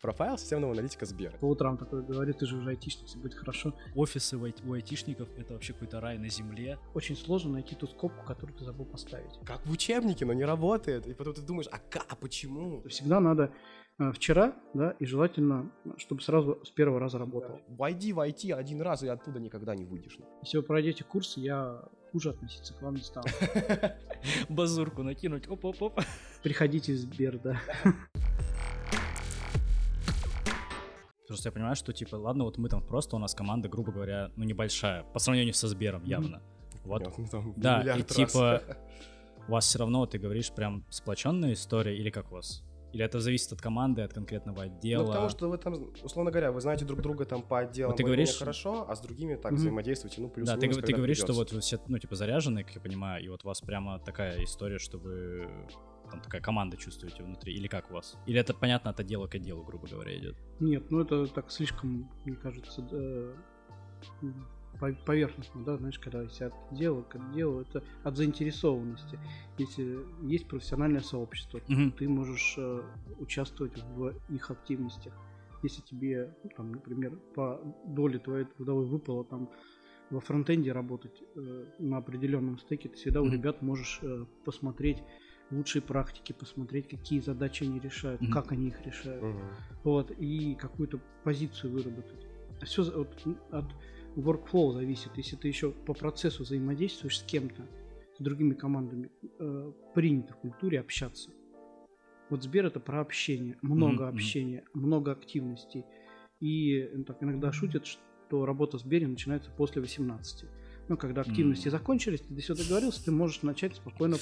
Профайл системного аналитика Сбера. По утрам такой говорит, ты же уже айтишник, все будет хорошо. Офисы у ай- у айтишников — это вообще какой-то рай на земле. Очень сложно найти ту скобку, которую ты забыл поставить. Как в учебнике, но не работает. И потом ты думаешь, а, ка- а почему? Всегда надо э, вчера, да, и желательно, чтобы сразу с первого раза работал. Войди в IT один раз, и оттуда никогда не выйдешь. Если вы пройдете курс, я хуже относиться к вам не стану. Базурку накинуть, оп-оп-оп. Приходите в Сбер, да. Просто я понимаю, что, типа, ладно, вот мы там просто, у нас команда, грубо говоря, ну, небольшая, по сравнению со Сбером, явно. Вот, Понятно, там Да, и раз. типа у вас все равно, ты говоришь, прям сплоченная история, или как у вас? Или это зависит от команды, от конкретного отдела? Ну, потому что вы там, условно говоря, вы знаете друг друга там по отделам Вот ты говоришь- хорошо, а с другими так Мгм. взаимодействуете, ну, плюс Да, ты, г- ты говоришь, что вот вы все, ну, типа, заряжены, как я понимаю, и вот у вас прямо такая история, что вы там такая команда чувствуете внутри, или как у вас? Или это понятно от отдела к отделу, грубо говоря, идет? Нет, ну это так слишком, мне кажется, э, поверхностно, да, знаешь, когда если от дела к отделу, это от заинтересованности. Если есть профессиональное сообщество, Мгм. ты можешь э, участвовать в их активностях. Если тебе, ну, там, например, по доле твоей трудовой выпало там во фронтенде работать э, на определенном стеке, ты всегда у Мгм. ребят можешь э, посмотреть лучшие практики, посмотреть, какие задачи они решают, Мгм. как они их решают вот, и какую-то позицию выработать. Все от, от workflow зависит. Если ты еще по процессу взаимодействуешь с кем-то, с другими командами, э, принято в культуре общаться. Вот Сбер это про общение, много мгм. общения, много активностей. И э, так иногда шутят, что работа в Сбере начинается после 18. Ну, когда активности М. закончились, ты до сюда договорился, ты можешь начать спокойно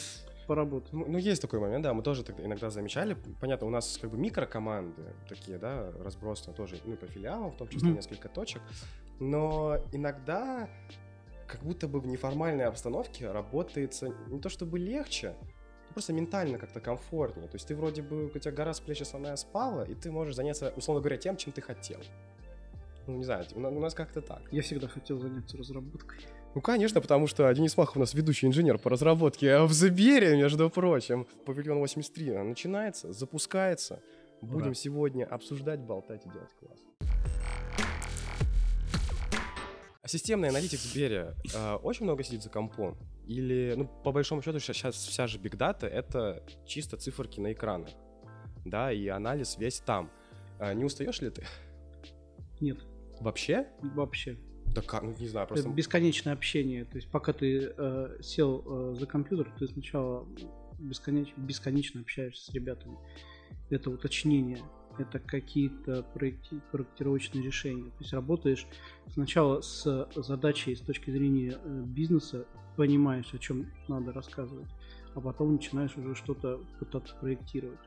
поработать. Ну, ну, есть такой момент, да, мы тоже тогда иногда замечали. Понятно, у нас как бы микрокоманды такие, да, разбросаны тоже, ну, по филиалам, в том числе Мгм. несколько точек. Но иногда как будто бы в неформальной обстановке работается не то чтобы легче, просто ментально как-то комфортнее. То есть ты вроде бы, у тебя гора с плеч основная спала, и ты можешь заняться, условно говоря, тем, чем ты хотел. Ну, не знаю, у на- у нас как-то так. Я всегда хотел заняться разработкой. Ну, конечно, потому что Денис Махов у нас ведущий инженер по разработке в Сбере, между прочим. Павильон 83 она начинается, запускается. Будем Ура. сегодня обсуждать, болтать и делать класс. А системный аналитик в Сбере э, очень много сидит за компом? Или, ну, по большому счету, сейчас вся же биг дата — это чисто циферки на экранах, да, и анализ весь там. А не устаешь ли ты? Нет, Вообще? вообще. Да как, ну, не знаю, просто... Это бесконечное общение. То есть пока ты э, сел э, за компьютер, ты сначала бесконеч- бесконечно общаешься с ребятами. Это уточнение, это какие-то проекти- проектировочные решения. То есть работаешь сначала с задачей с точки зрения э, бизнеса, понимаешь, о чем надо рассказывать, а потом начинаешь уже что-то пытаться проектировать.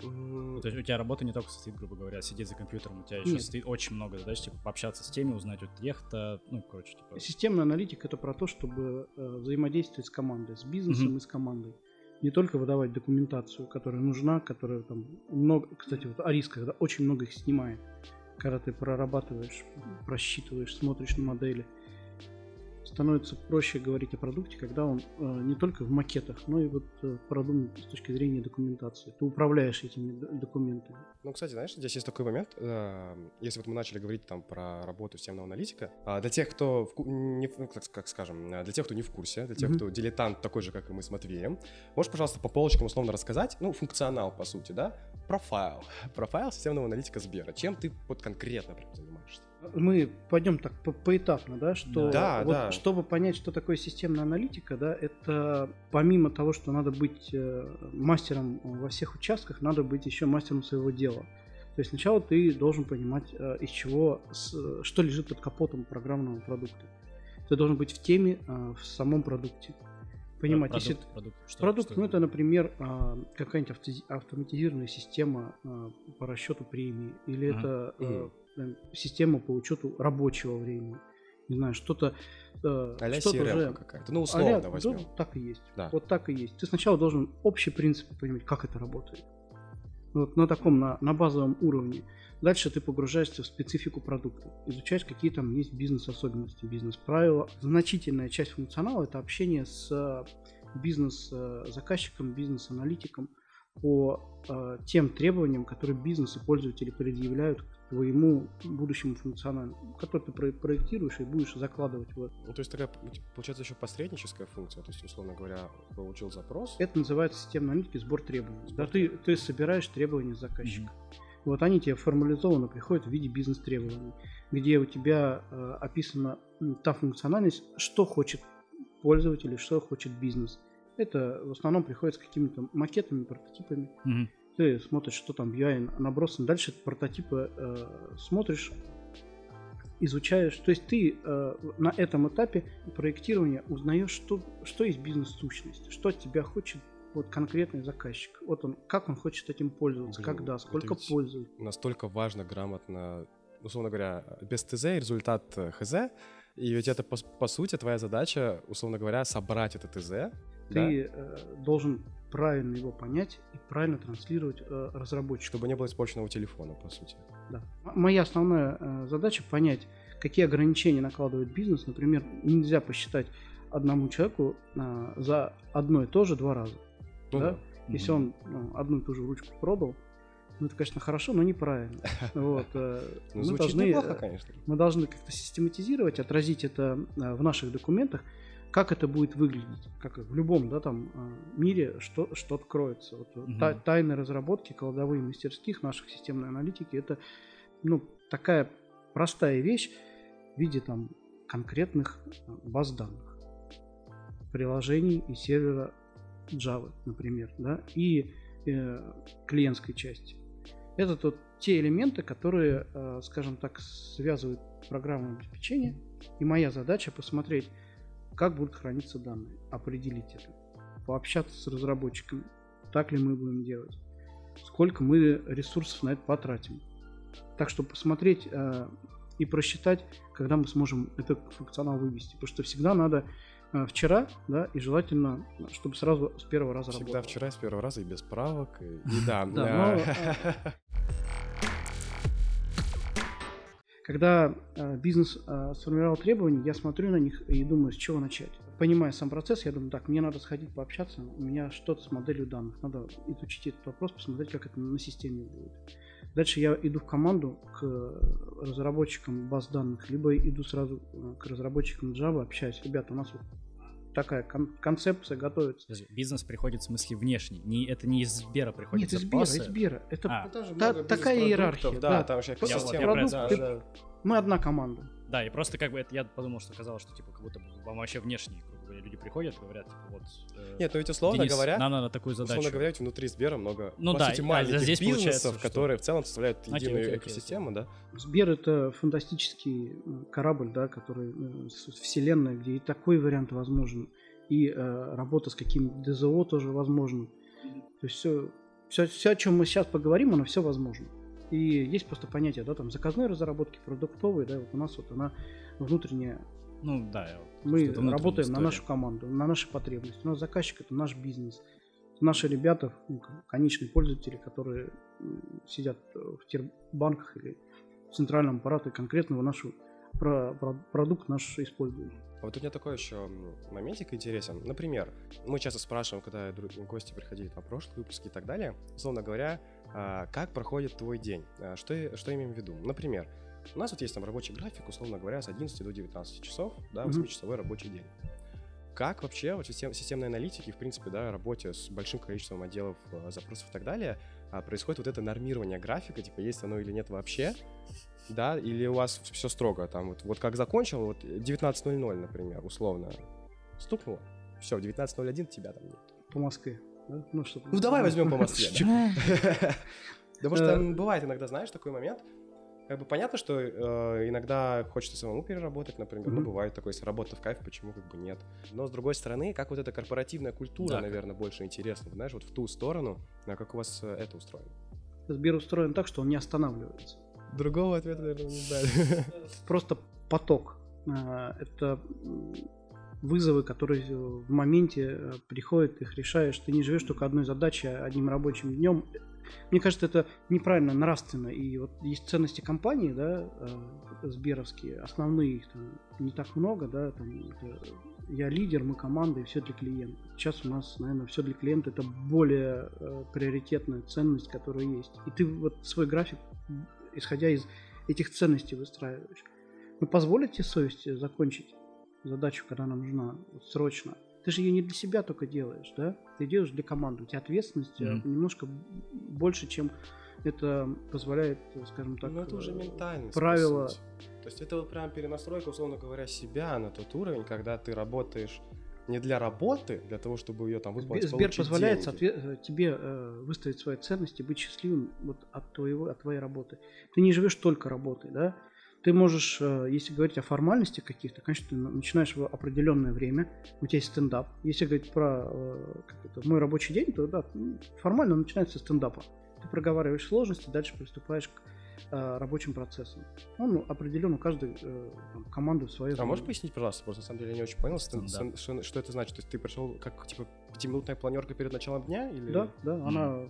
То есть у тебя работа не только состоит, грубо говоря, сидеть за компьютером, у тебя еще Нет. стоит очень много задач, типа пообщаться с теми, узнать вот тех-то, ну, короче, типа... Системный аналитик это про то, чтобы э, взаимодействовать с командой, с бизнесом Мгм. и с командой. Не только выдавать документацию, которая нужна, которая там много, кстати, вот Арис, когда очень много их снимает, когда ты прорабатываешь, просчитываешь, смотришь на модели, становится проще говорить о продукте, когда он э, не только в макетах, но и вот э, продуман с точки зрения документации. Ты управляешь этими документами. Ну, кстати, знаешь, здесь есть такой момент, э, если вот мы начали говорить там про работу системного аналитика, а, для тех, кто, в не, ну, как, как скажем, э, для тех, кто не в курсе, для тех, Мгм. кто дилетант такой же, как и мы с Матвеем, можешь, пожалуйста, по полочкам условно рассказать, ну, функционал, по сути, да, профайл, профайл системного аналитика Сбера, чем ты вот конкретно прям занимаешься? Мы пойдем так по- поэтапно, да, что Да, вот да. чтобы понять, что такое системная аналитика, да, это помимо того, что надо быть э, мастером во всех участках, надо быть еще мастером своего дела. То есть сначала ты должен понимать, э, из чего, что лежит под капотом программного продукта. Ты должен быть в теме э, в самом продукте. Понимать, продукт, если продукт, что- Продукт, что ну это, например, а, какая-нибудь автози- автоматизированная система а, по расчету премии, или Ага. это а, прям система по учету рабочего времени. Не знаю, что-то, э, что-то CRM уже... какая-то, ну, условно да, возьмем. так и есть. Да. Вот так и есть. Ты сначала должен общий принцип понимать, как это работает. Вот на таком, на, на базовом уровне. Дальше ты погружаешься в специфику продукта, изучаешь, какие там есть бизнес-особенности, бизнес-правила. Значительная часть функционала – это общение с э, бизнес-заказчиком, бизнес-аналитиком. по э, тем требованиям, которые бизнес и пользователи предъявляют к твоему будущему функционалу, который ты про- проектируешь и будешь закладывать в это. Ну, то есть такая, получается, еще посредническая функция. То есть, условно говоря, получил запрос. Это называется системная аналитика, сбор требований. Да, ты, ты собираешь требования заказчика. Вот они тебе формализованно приходят в виде бизнес-требований, где у тебя э, описана та функциональность, что хочет пользователь и что хочет бизнес. Это в основном приходит с какими-то макетами, прототипами. Мгм. Ты смотришь, что там UI набросан. Дальше прототипы э, смотришь, изучаешь. То есть ты э, на этом этапе проектирования узнаешь, что, что есть бизнес-сущность, что от тебя хочет вот конкретный заказчик. Вот он, как он хочет этим пользоваться, Блин, когда, сколько пользуется. Настолько важно грамотно, условно говоря, без ТЗ и результат э, ХЗ. И ведь это, по, по сути, твоя задача, условно говоря, собрать это ТЗ. да? Ты э, должен правильно его понять и правильно транслировать э, разработчику. Чтобы не было испорченного телефона, по сути. Да. Моя основная э, задача понять, какие ограничения накладывает бизнес. Например, нельзя посчитать одному человеку э, за одно и то же два раза. Ну Да? да. Если он ну, одну и ту же ручку продал, ну это, конечно, хорошо, но неправильно. Вот, э, Ну, мы должны, неплохо, э, конечно. мы должны как-то систематизировать, отразить это э, в наших документах, как это будет выглядеть, как в любом да, там, э, мире, что, что откроется. Вот, Мгм. та- тайны разработки, кладовые мастерских наших системной аналитики, это ну, такая простая вещь в виде там, конкретных э, баз данных, приложений и сервера Java, например, да, и э, клиентской части. Это тот, те элементы, которые, э, скажем так, связывают программное обеспечение. И моя задача посмотреть, как будут храниться данные, определить это, пообщаться с разработчиками, так ли мы будем делать, сколько мы ресурсов на это потратим. Так что посмотреть э, и просчитать, когда мы сможем этот функционал вывести. Потому что всегда надо э, вчера, да, и желательно, чтобы сразу с первого раза Всегда работало. вчера с первого раза и без правок. И, и да, Да, Когда э, бизнес э, сформировал требования, я смотрю на них и думаю, с чего начать. Понимая сам процесс, я думаю, так, мне надо сходить пообщаться, у меня что-то с моделью данных, надо изучить этот вопрос, посмотреть, как это на системе будет. Дальше я иду в команду к разработчикам баз данных, либо иду сразу э, к разработчикам Java, общаюсь. Ребята, у нас такая кон- концепция готовится. Подожди, бизнес приходит в смысле внешний. Не, это не из Сбера приходит Нет, из Сбера, из Сбера. Это А. Ну, Та- такая иерархия, Да, да. там же экосистема. я про это да, ты- да. мы одна команда. Да, и просто как бы это я подумал, что казалось, что типа как будто бы вам вообще внешние, грубо говоря, люди приходят, говорят, типа вот. э, Нет, ну ведь условно Денис, говоря, нам надо такую задачу. условно говоря, ведь внутри Сбера много, Ну по да, сути, а маленьких здесь бизнесов, что- которые в целом составляют Окей, единую окей, окей, экосистему, да? Сбер это фантастический э, корабль, да, который э, вселенная, где и такой вариант возможен, и э, работа с каким ДЗО тоже возможно. То есть все, все, все, о чем мы сейчас поговорим, оно все возможно. И есть просто понятие, да, там заказной разработки, продуктовой, да, вот у нас вот она внутренняя. Ну да, я вот Мы работаем на нашу команду, на наши потребности. У нас заказчик это наш бизнес. Наши ребята, ну, конечные пользователи, которые сидят э, в тербанках или в центральном аппарате, конкретно в нашу про- про- продукт наш используют. А Вот у меня такой еще моментик интересен. Например, мы часто спрашиваем, когда гости приходили на прошлые выпуски и так далее, условно говоря, а, как проходит твой день? А, Что, что имеем в виду? Например, у нас вот есть там рабочий график, условно говоря, с 11 до 19 часов, да, Мгм. 8-часовой рабочий день. Как вообще вот систем, системной аналитики, в принципе, да, работе с большим количеством отделов, э, запросов и так далее, а, происходит вот это нормирование графика, типа, есть оно или нет вообще, да, или у вас все строго, там, вот, вот как закончил, вот 19.00, например, условно, стукнуло, все, в 19.01 тебя там нет. По Москве. да? Ну, чтобы- Ну, давай возьмем по Москве, да. Потому что Э. бывает иногда, знаешь, такой момент, как бы понятно, что э, иногда хочется самому переработать, например, ну, Мгм. бывает такое, если работа в кайф, почему как бы нет. Но, с другой стороны, как вот эта корпоративная культура, Да. наверное, больше интересна, знаешь, вот в ту сторону, а как у вас э, это устроено? Сбер устроен так, что он не останавливается. Другого ответа, наверное, не знаю. Просто поток. А, Это вызовы, которые э, в моменте э, приходят, их решаешь. Ты не живешь только одной задачей, одним рабочим днем. Мне кажется, это неправильно нравственно. И вот есть ценности компании, да, э, сберовские, основные их там не так много, да, там это я лидер, мы команда и все для клиента. Сейчас у нас, наверное, все для клиента это более э, приоритетная ценность, которая есть. И ты вот свой график, исходя из этих ценностей, выстраиваешь. Но позволить тебе совести закончить задачу, когда она нужна вот, срочно. Ты же ее не для себя только делаешь, да? Ты делаешь для команды. У тебя ответственность mm-hmm. немножко больше, чем это позволяет, скажем так, ну, это уже э, ментальность, правила. То есть это вот прям перенастройка, условно говоря, себя на тот уровень, когда ты работаешь не для работы, для того, чтобы ее там выполнить, Сбер позволяет соответ... Э, тебе э, выставить свои ценности, быть счастливым вот от, твоего, от твоей работы. Ты не живешь только работой, да? Ты можешь, э, если говорить о формальности каких-то, конечно, ты начинаешь в определенное время, у тебя есть стендап. Если говорить про э, как это, мой рабочий день, то да, формально начинается с стендапа. Ты проговариваешь сложности, дальше приступаешь к э, рабочим процессом. Он ну, определенно каждую э, там, команду свою. А можешь пояснить, пожалуйста, просто на самом деле я не очень понял, что, что, что это значит? То есть ты пришел как типа пятиминутная планерка перед началом дня? Или... Да, да, mm. она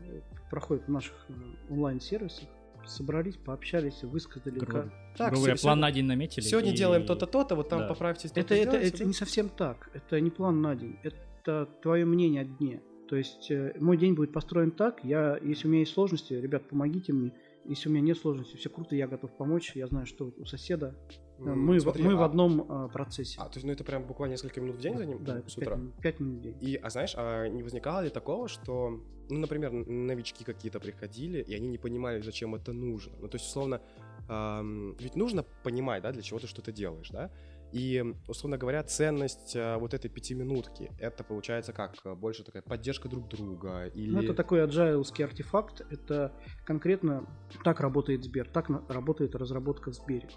проходит в наших онлайн-сервисах. Собрались, пообщались, высказали. Грубо, как... так, грубо все, план на день наметили. Сегодня и... делаем то-то, то-то, вот там да. поправьте. Это, это, это не совсем так. Это не план на день. Это твое мнение о дне. То есть э, мой день будет построен так, я, если у меня есть сложности, ребят, помогите мне, если у меня нет сложности, все круто, я готов помочь. Я знаю, что у соседа. Mm, мы смотри, в, мы а, в одном а, процессе. А, то есть, ну это прям буквально несколько минут в день за ним? Да, с 5 утра. Минут, 5 минут в день. И, а знаешь, а не возникало ли такого, что, ну, например, новички какие-то приходили, и они не понимали, зачем это нужно? Ну, то есть, условно, эм, ведь нужно понимать, да, для чего ты что-то делаешь, да? И, условно говоря, ценность а, вот этой пятиминутки, это получается как? Больше такая поддержка друг друга? Или... Ну, это такой agile артефакт. Это конкретно так работает Сбер, так работает разработка в Сбере.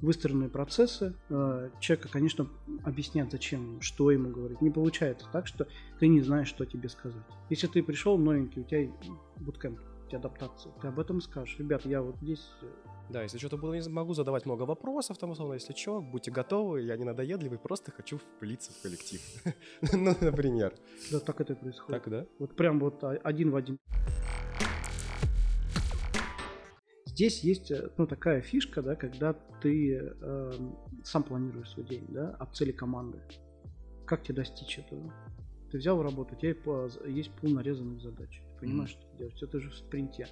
Выстроенные процессы. А, человека, конечно, объяснят, зачем, что ему говорить. Не получается так, что ты не знаешь, что тебе сказать. Если ты пришел новенький, у тебя буткемп, у тебя адаптация, ты об этом скажешь. Ребята, я вот здесь да, если что-то было, не могу задавать много вопросов, там, условно, если что, будьте готовы, я не надоедливый, просто хочу вплиться в коллектив. ну, например. Да, так это и происходит. Так, да? Вот прям вот один в один. Здесь есть, э, ну, такая фишка, да, когда ты э, сам планируешь свой день, да, от цели команды. Как тебе достичь этого? Ты взял работу, у тебя есть пул нарезанных задач. Ты понимаешь, mm-hmm. что делать. Это же в спринте.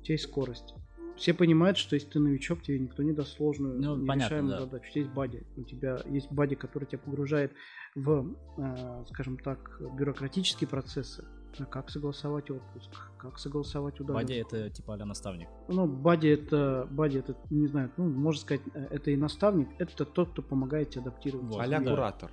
У тебя есть скорость все понимают, что если ты новичок, тебе никто не даст сложную, ну, нерешаемую да. задачу. Есть бади. У тебя есть бади, который тебя погружает в, э, скажем так, бюрократические процессы. А как согласовать отпуск, как согласовать удар. Бади это типа а наставник. Ну, бади это, бади это, не знаю, ну, можно сказать, э, это и наставник, это тот, кто помогает тебе адаптироваться. Вот, а куратор.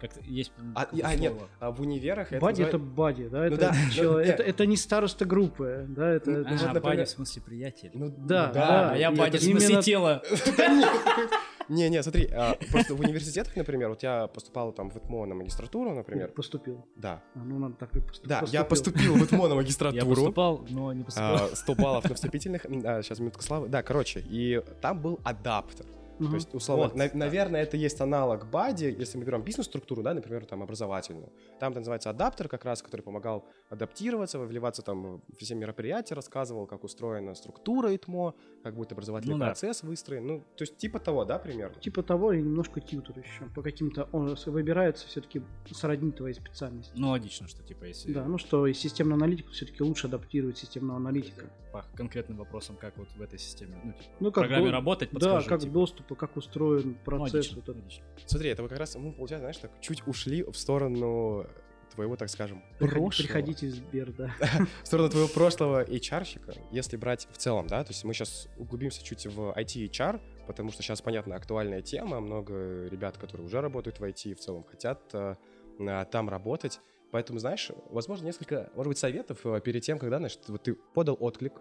Как есть а, а нет, а в универах это Бади это бади, да? Ну, это, да, чел... ну, это, это не староста группы, да? Это, ну, это, а, вот, бади в смысле приятель. Ну, да, да, да. А я бади в смысле именно... тела. Не, не, смотри, а, просто в университетах, например, вот я поступал там в ИТМО на магистратуру, например. Поступил. Да. А, ну, надо так и поступить. Да, я поступил в ИТМО на магистратуру. Я поступал, но не поступал. 100 баллов на вступительных. Сейчас минутка славы. Да, короче, и там был адаптер. Угу. То есть, условно, вот, на, да. наверное, это есть аналог бади, если мы берем бизнес-структуру, да, например, там образовательную. Там это называется адаптер, как раз, который помогал адаптироваться, вливаться там в все мероприятия, рассказывал, как устроена структура ИТМО, как будет образовательный ну, процесс да. выстроен. Ну, то есть типа того, да, примерно? Типа того и немножко тьютер еще. По каким-то он выбирается все-таки сродни твоей специальности. Ну, логично, что типа если... Да, ну что, и системный аналитик все-таки лучше адаптирует системного аналитика. По конкретным вопросам, как вот в этой системе, ну, типа, ну, как программе до... работать, Да, как типа. доступ как устроен процесс. Логично, вот логично. Смотри, это вы как раз, мы, получается, знаешь, так чуть ушли в сторону твоего, так скажем, Приходи, прошлого. Приходите в Сбер, да. в сторону твоего прошлого HR-щика, если брать в целом, да, то есть мы сейчас углубимся чуть в IT-HR, потому что сейчас, понятно, актуальная тема, много ребят, которые уже работают в IT, в целом хотят э, там работать, Поэтому, знаешь, возможно, несколько, может быть, советов э, перед тем, когда, значит, вот ты подал отклик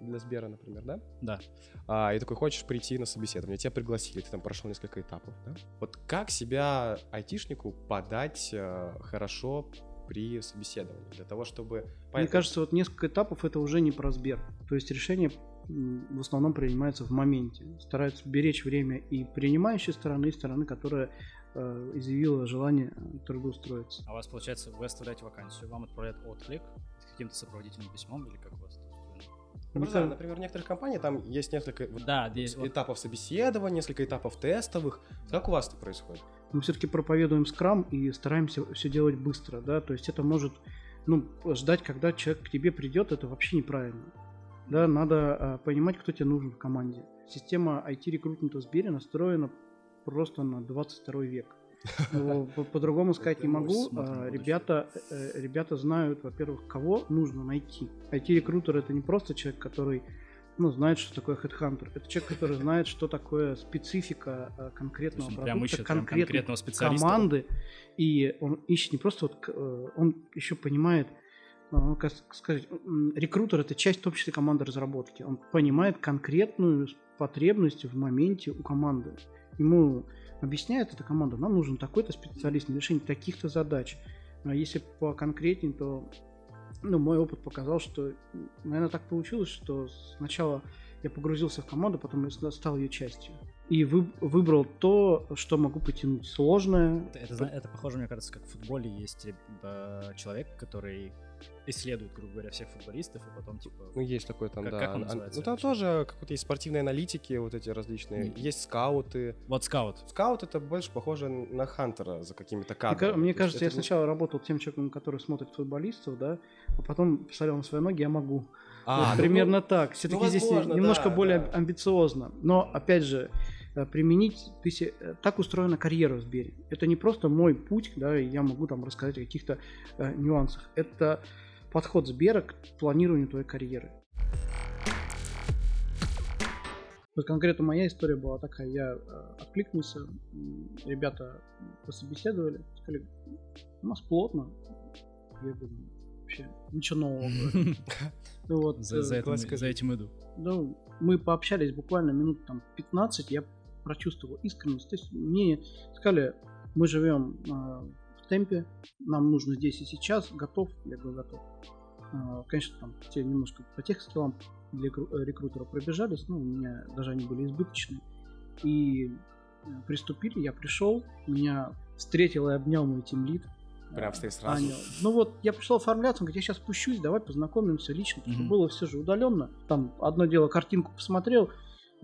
для Сбера, например, да? Да. А, и такой хочешь прийти на собеседование, тебя пригласили, ты там прошел несколько этапов, да? Вот как себя айтишнику подать э, хорошо при собеседовании для того, чтобы... Мне кажется, вот несколько этапов это уже не про Сбер. То есть решение в основном принимается в моменте. Стараются беречь время и принимающей стороны, и стороны, которая э, изъявила желание трудоустроиться. А у вас, получается, вы оставляете вакансию, вам отправляют отклик с каким-то сопроводительным письмом или как? Ну, просто, кажется- например, в некоторых компаниях там есть несколько вот Да, здесь вот- этапов собеседования, несколько этапов тестовых. Как у вас это происходит? мы все-таки проповедуем скрам и стараемся все делать быстро, да, то есть это может, ну, ждать, когда человек к тебе придет, это вообще неправильно. Да, надо а, понимать, кто тебе нужен в команде. Система IT-рекрутмента в Сбере настроена просто на 22 век. Ну, по- По-другому сказать не могу. А. Ребята, э, ребята знают, во-первых, кого нужно найти. IT-рекрутер это не просто человек, который ну, знает, что такое HeadHunter. Это человек, который знает, что такое специфика э, есть конкретного он продукта, конкретной конкретного специалиста. команды, и он ищет не просто вот, э, он еще понимает, э, ну, как сказать, рекрутер это часть в том числе команды разработки. Он понимает конкретную потребность в моменте у команды. Ему объясняет эта команда, нам нужен такой-то специалист на решение таких-то задач. Если поконкретнее, то ну, мой опыт показал, что, наверное, так получилось, что сначала я погрузился в команду, потом я ста- стал ее частью. И вы- выбрал то, что могу потянуть. Сложное. Это, это, это похоже, мне кажется, как в футболе есть э, человек, который исследует, грубо говоря, всех футболистов, и потом типа... Ну, есть такой там, Как- да. как он ан- называется Ну, там тоже какие-то есть спортивные аналитики, вот эти различные. Мгм. Есть скауты. Вот скаут. Скаут это больше похоже на хантера за какими-то кадрами. ка- мне То кажется, я не- сначала работал тем человеком, который смотрит футболистов, да, а потом посмотрел на свои ноги, я могу. А, Вот ну, примерно так. Все-таки здесь возможно, немножко да, более да. амбициозно. Но, опять же, применить, ты се- э, так устроена карьера в Сбере. Это не просто мой путь, да, и я могу там рассказать о каких-то э, нюансах. Это подход Сбера к планированию твоей карьеры. Вот конкретно моя история была такая, я э, откликнулся, ребята пособеседовали, сказали, у нас плотно. Я говорю, вообще ничего нового. говорю. Ну вот, За, э, за этим, классика за этим иду. ну, мы пообщались буквально минут там 15, я прочувствовал искренность. То есть мне сказали, мы живем э, в темпе, нам нужно здесь и сейчас, готов? Я говорю, готов. Э, конечно, там те немножко по тех скиллам для э, рекрутера пробежались, но у меня даже они были избыточные. И приступили, я пришел, меня встретил и обнял мой тимлид. Прям встретил сразу? Аня. Ну вот, я пришел оформляться, он говорит, я сейчас спущусь, давай познакомимся лично, потому что Мгм. было все же удаленно. Там одно дело, картинку посмотрел,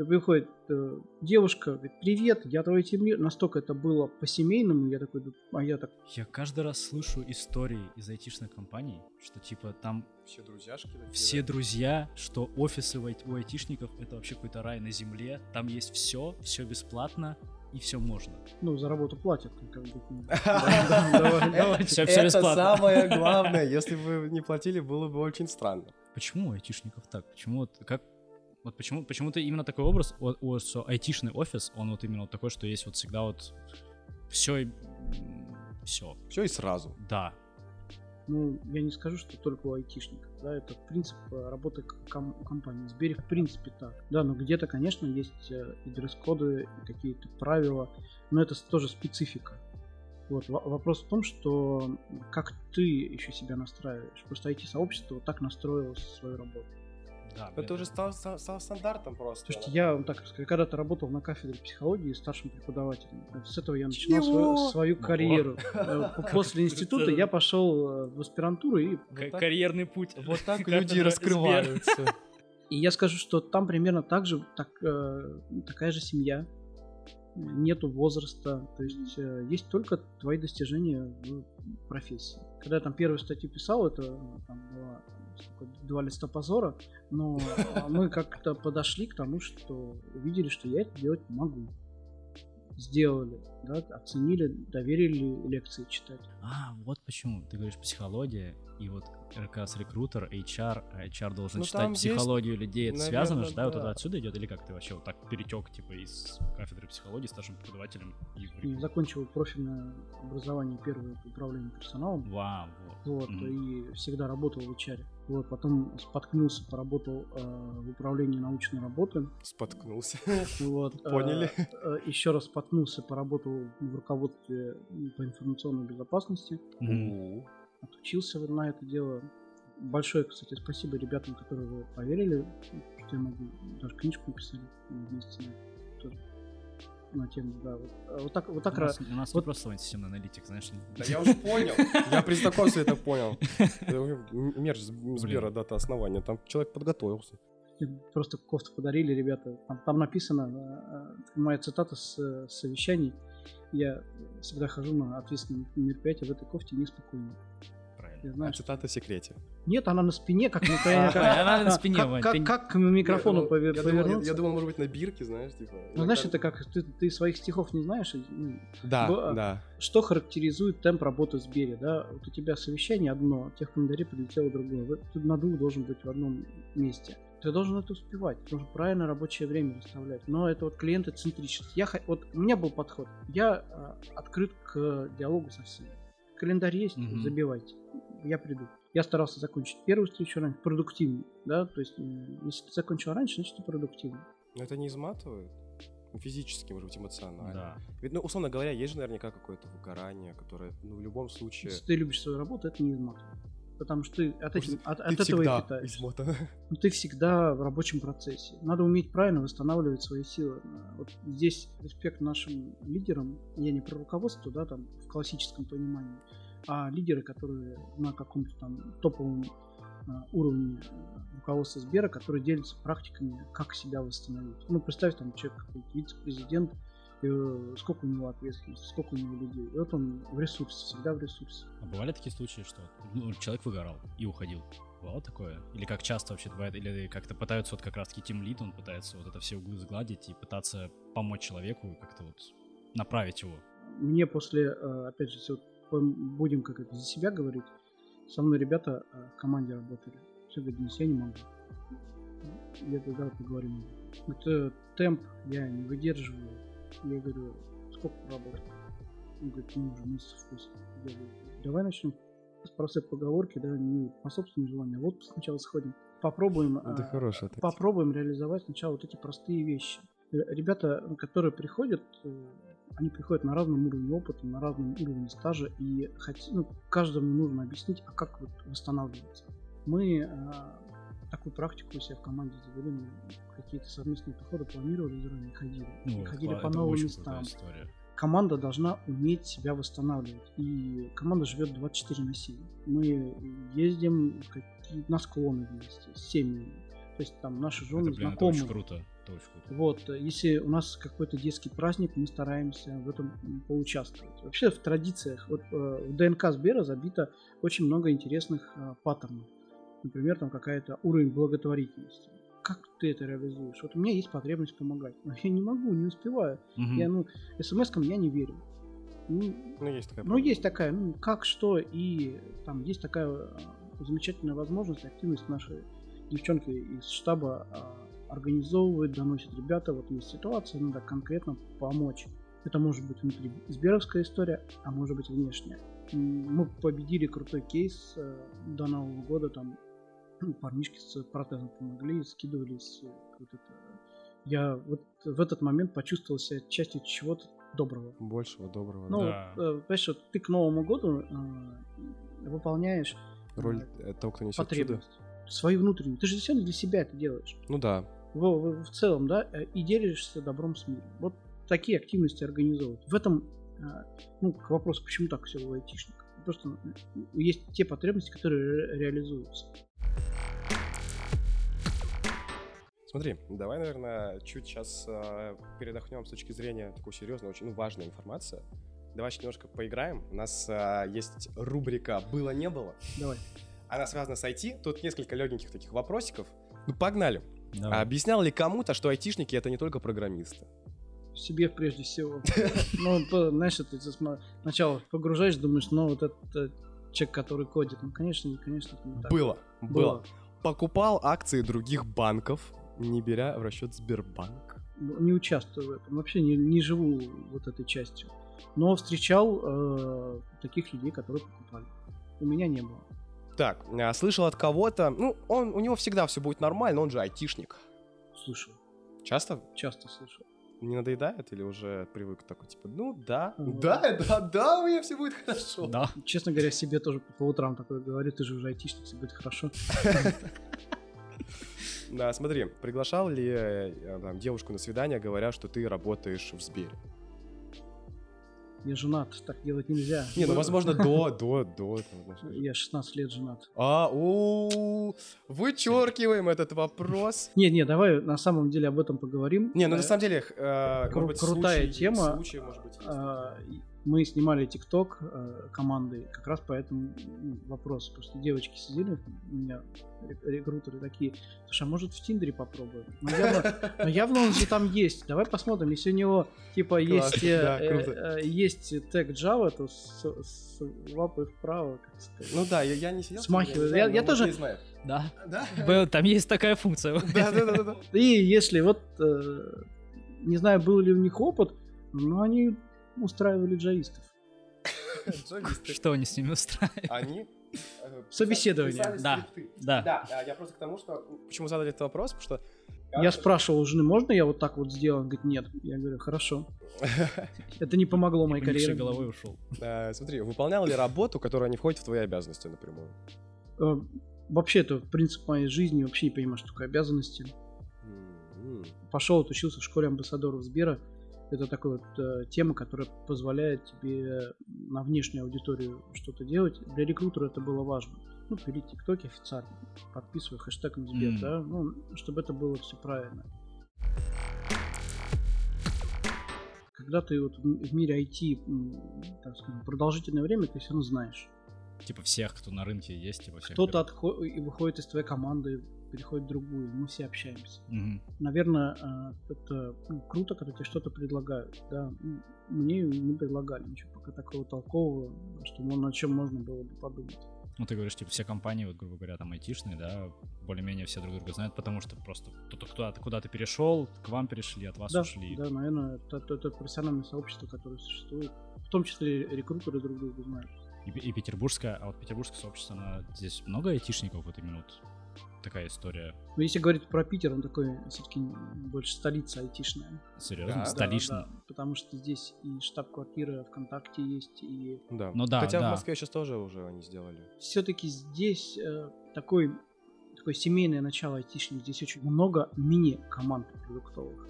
и приходит э, девушка, говорит, привет, я твой тимлид. Настолько это было по-семейному, я такой, «Да, а я так, Я каждый раз слышу истории из айтишных компаний, что типа там Все друзьяшки такие, все да. друзья, что офисы у ай- у айтишников это вообще какой-то рай на земле. Там есть все, все бесплатно и все можно. ну, за работу платят. ну, Как бы, Это самое главное. Если бы не платили, было бы очень странно. Почему у айтишников так? Почему вот как вот почему почему-то именно такой образ, о- о- что айтишный офис, он вот именно вот такой, что есть вот всегда вот все все, Все и сразу. да. Ну, я не скажу, что только у айтишников. Да, это принцип работы ком- компании. В Сбере в принципе так. Да, но где-то, конечно, есть э, и дресс-коды, и какие-то правила, но это тоже специфика. Вот, во- вопрос в том, что как ты еще себя настраиваешь. Просто IT-сообщество вот так настроило свою работу. Да, Это уже стало, стало- стало стандартом просто. Слушайте, я вам так расскажу, когда-то работал на кафедре психологии старшим преподавателем. С этого я начинал Чего? свою, свою карьеру. Э, После института я пошел э, в аспирантуру и карьерный путь. Вот так люди раскрываются. И я скажу, что там примерно так же, так, э, такая же семья, нету возраста, то есть э, есть только твои достижения в профессии. Когда я там первую статью писал, это ну, там было сколько, два листа позора, но э, мы как-то подошли к тому, что увидели, что я это делать могу. Сделали, да, оценили, доверили лекции читать. А, вот почему. Ты говоришь психология, и вот как раз рекрутер, HR, а HR должен Ну, читать там есть, психологию людей. Это наверно, связано же, да? Вот да. это отсюда идет? Или как ты вообще вот так перетек, типа, из кафедры психологии старшим преподавателем и закончил профильное образование первое по управлению персоналом. Вау, вот. Вот, Мгм. и всегда работал в HR. Вот, потом споткнулся, поработал э, в управлении научной работы. Споткнулся. Вот, Поняли. еще раз споткнулся, поработал в руководстве по информационной безопасности. У. Отучился на это дело. Большое, кстати, спасибо ребятам, которые поверили, что я могу даже книжку написали вместе тоже на тему, да. Вот, А вот так, вот так у нас, у нас не вот- просто Вань, системный аналитик, знаешь. не- Да я уже понял. Я при знакомстве это понял. Это уже Мерч Сбера, дата основания. Там человек подготовился. Просто кофту подарили ребята. Там, там написано, э, э, моя цитата с совещаний. Я всегда хожу на ответственные мероприятия в этой кофте неспокойно. Я А знаю, что- цитата в секрете. Нет, она на спине, как, на- А, как- она на спине, как, к микрофону я- повернуться. я думал, может быть, на бирке, знаешь, типа. Ну, знаешь, это как ты, своих стихов не знаешь. ну, Да, Б- да. что характеризует темп работы в Сбере, да? Вот у тебя совещание одно, а тех календарей прилетело другое. Ты на двух должен быть в одном месте. Ты должен это успевать, ты должен правильно рабочее время расставлять. Но это вот клиенты центричность. Я, вот у меня был подход. Я а, открыт к диалогу со всеми. Календарь есть, Мгм. забивайте. Я приду. Я старался закончить первую встречу раньше, продуктивно, да, то есть, если ты закончил раньше, значит, ты продуктивно. Но это не изматывает? Ну, Физически, может быть, эмоционально. Да. Ведь, ну, условно говоря, есть же наверняка какое-то выгорание, которое, ну, в любом случае... Если ты любишь свою работу, это не изматывает. Потому что ты от, этим- от, Ты от этого всегда и питаешься. измотан. Ну, ты всегда в рабочем процессе. Надо уметь правильно восстанавливать свои силы. Вот здесь респект нашим лидерам. Я не про руководство, да, там, в классическом понимании, а лидеры, которые на каком-то там топовом э, уровне э, руководства Сбера, которые делятся практиками, как себя восстановить. Ну, представь, там, человек вице-президент, э, сколько у него ответственности, сколько у него людей. И вот он в ресурсе, всегда в ресурсе. А бывали такие случаи, что ну, человек выгорал и уходил? Бывало такое? Или как часто вообще бывает? Или как-то пытаются вот как раз-таки Тим Лид, он пытается вот это все углы сгладить и пытаться помочь человеку как-то вот направить его? мне после, э, опять же, вот будем как это за себя говорить, со мной ребята э, в команде работали. Все говорят, Денис, я не могу. Я говорю, давай поговорим. Это темп, я не выдерживаю. Я говорю, сколько работал? Он говорит, ну уже месяцев 8. Я говорю, давай начнем с простой поговорки, да, не по собственному желанию, а в отпуск сначала сходим. Попробуем, Это э, тактика. попробуем реализовать сначала вот эти простые вещи. Ребята, которые приходят, э, они приходят на разном уровне опыта, на разном уровне стажа, и хот- ну, каждому нужно объяснить, а как вот восстанавливаться. Мы э, такую практику у себя в команде завели, мы какие-то совместные походы планировали заранее, ходили. Ну, это ходили кла- по это новым местам команда должна уметь себя восстанавливать. И команда живет 24 на 7. Мы ездим на склоны вместе с семьями. То есть там наши жены Это, блин, это знакомые. Это очень круто. Вот, э, если у нас какой-то детский праздник, мы стараемся в этом поучаствовать. Вообще в традициях, вот э, в ДНК Сбера забито очень много интересных э, паттернов. Например, там какая-то уровень благотворительности. Как ты это реализуешь? Вот у меня есть потребность помогать, но я не могу, не успеваю. Мгм. Я, ну, смс-кам я не верю. Ну, Ну, есть такая ну, есть такая, ну, как, что, и там есть такая э, замечательная возможность, активность нашей девчонки из штаба э, организовывают, доносят ребята, вот есть ситуация, надо конкретно помочь. Это может быть внутри Сберовская история, а может быть внешняя. Мы победили крутой кейс э, до Нового года, там ну, парнишки с протезом помогли, скидывались. э, Вот это. Я вот в этот момент почувствовал себя частью чего-то доброго. Большего доброго. Ну, Да. э, понимаешь, вот ты к Новому году э, выполняешь Роль э, того, кто несет чудо. потребность. Свою внутреннюю. Ты же действительно для себя это делаешь. Ну да. В, в- целом, да, э, и делишься добром с миром. Вот такие активности организовывать. В этом, э, ну, к вопросу, почему так все у айтишников. Просто м, есть те потребности, которые ре- реализуются. Смотри, давай, наверное, чуть сейчас передохнем с точки зрения такой серьезной, очень ну, важной информации. Давай сейчас немножко поиграем. У нас а, есть рубрика «Было-не было». Давай. Она связана с IT. Тут несколько легеньких таких вопросиков. Ну, погнали. Давай. А объяснял ли кому-то, что айтишники — это не только программисты? Себе прежде всего. Ну, знаешь, ты сначала погружаешь, думаешь, ну, вот этот э, человек, который кодит. Ну, конечно, конечно, это не так. Было. Было. Было. Покупал акции других банков, не беря в расчет Сбербанк. не участвую в этом, вообще не, не живу вот этой частью. Но встречал э, таких людей, которые покупали. У меня не было. Так, а, слышал от кого-то, ну, он, у него всегда все будет нормально, он же айтишник. Слышал, Часто часто слышал. не надоедает или уже привык такой, типа, ну да, да, да, да, у меня все будет хорошо. Да. Честно говоря, себе тоже по утрам такое говорю, ты же уже айтишник, все будет хорошо. Да, смотри, приглашал ли э, девушку на свидание, говоря, что ты работаешь в Сбере? Я женат, так делать нельзя. Не, ну возможно до, до, до. Я 16 лет женат. А, у, вычеркиваем этот вопрос. Не, не, давай на самом деле об этом поговорим. Не, ну на Э, самом деле, э, крутая тема. случай, может быть, есть. И Мы снимали ТикТок э, командой, как раз поэтому ну, вопрос. Просто девочки сидели, у меня рек- рекрутеры такие, слушай, а может в Тиндере попробуем? Ну явно, ну, явно он же там есть. Давай посмотрим, если у него типа есть, э, да, э, э, есть тег Java, то с, с лапой вправо, как сказать. Ну да, я, я не сидел. Смахиваю. не знаю, Я- я но тоже-. Да. Да? Был- Там есть такая функция. Да, да, да, да. И если вот, э, не знаю, был ли у них опыт, но они устраивали джавистов. Джависты. Что они с ними устраивают? Они э, Собеседование. Да. Да. Да, а я просто к тому, что... Почему задали этот вопрос? Потому что... Я спрашивал у жены, можно я вот так вот сделаю? Он говорит, нет. Я говорю, хорошо. Это не помогло моей карьере. головой ушел. Э, Смотри, выполнял ли работу, которая не входит в твои обязанности напрямую? Э, Вообще, это принцип моей жизни. Вообще не понимаю, что такое обязанности. Пошел, отучился в школе амбассадоров Сбера. Это такая вот э, тема, которая позволяет тебе на внешнюю аудиторию что-то делать. Для рекрутера это было важно. Ну, пилить тиктоки официально, подписывая хэштегом Сбер, Мгм. да, ну, чтобы это было все правильно. Когда ты вот в мире IT, так скажем, продолжительное время, ты все равно знаешь. Типа всех, кто на рынке есть, типа всех. Кто-то отхо- и выходит из твоей команды, переходит в другую, мы все общаемся. Мгм. Наверное, э, это ну, круто, когда тебе что-то предлагают. Да. Мне не предлагали ничего пока такого толкового, что над чем можно было бы подумать. Ну, ты говоришь, типа, все компании, вот, грубо говоря, там, айтишные, да, более-менее все друг друга знают, потому что просто кто-то куда-то, куда-то перешел, к вам перешли, от вас Да, ушли. да, наверное, это, это- это профессиональное сообщество, которое существует. В том числе рекрутеры друг друга знают. И, и петербургское, а вот петербургское сообщество, оно, здесь много айтишников, вот именно вот такая история. Но если говорить про Питер, он такой все-таки больше столица айтишная. Серьезно, Да, столичная. Да, да, потому что здесь и штаб-квартира ВКонтакте есть, и Да. Ну да, Хотя да. в Москве сейчас тоже уже они сделали. все-таки здесь э, такой, такое семейное начало айтишник. Здесь очень много мини-команд продуктовых.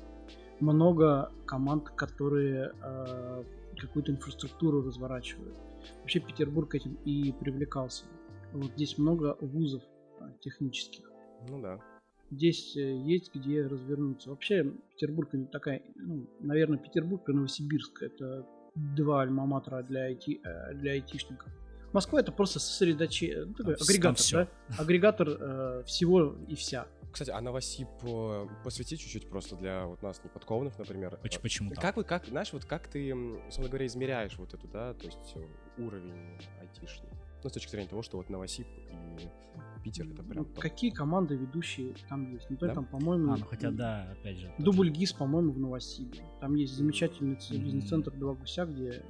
Много команд, которые э, какую-то инфраструктуру разворачивают. Вообще Петербург этим и привлекался. Вот здесь много вузов технических. Ну да. Здесь э, есть где развернуться. Вообще Петербург это такая, ну, наверное, Петербург и Новосибирск это два альма-матера для, IT, э, для айтишников. Москва это просто сосредоточение, ну, такой Там агрегатор, всё. да? Агрегатор э, всего и вся. Кстати, а Новосиб э, посвяти чуть-чуть просто для вот нас неподкованных, например. Поч- Э, Почему так? Как вы, как, знаешь, вот как ты, условно говоря, измеряешь вот эту, да, то есть э, уровень айтишный? Ну, с точки зрения того, что вот Новосиб и Питер это прям Ну, топ. какие команды ведущие там есть? Например, Да? там, по-моему, А, ну хотя да, опять же. тот Дубль же- ГИС, по-моему, в Новосибе. Там есть замечательный Мгм. бизнес-центр Два Гуся, где э,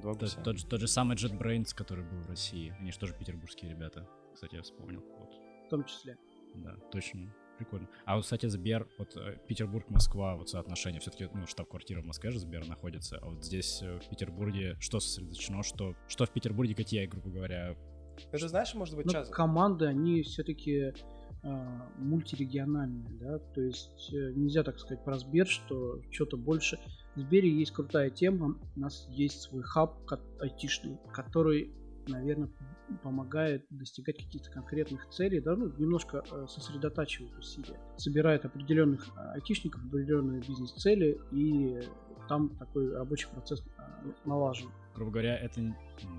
Два Тот, гуся. тот же, тот же самый JetBrains, который был в России. Они же тоже петербургские ребята. Кстати, я вспомнил. Вот. в том числе. Да, точно. Прикольно. А вот, кстати, Сбер, вот э, Петербург, Москва, вот соотношение. Все-таки, ну, штаб-квартира в Москве же Сбер находится. А вот здесь, э, в Петербурге, что сосредоточено, что, что в Петербурге, какие, грубо говоря, Это знаешь, может быть, Ну, час... команды, они все-таки мультирегиональные, да, то есть э, нельзя так сказать про Сбер, что что-то больше. В Сбере есть крутая тема, у нас есть свой хаб айтишный, который, наверное, помогает достигать каких-то конкретных целей, да, ну, немножко э, сосредотачивает усилия, собирает определенных э, айтишников, определенные бизнес-цели, и там такой рабочий процесс э, налажен. грубо говоря, это,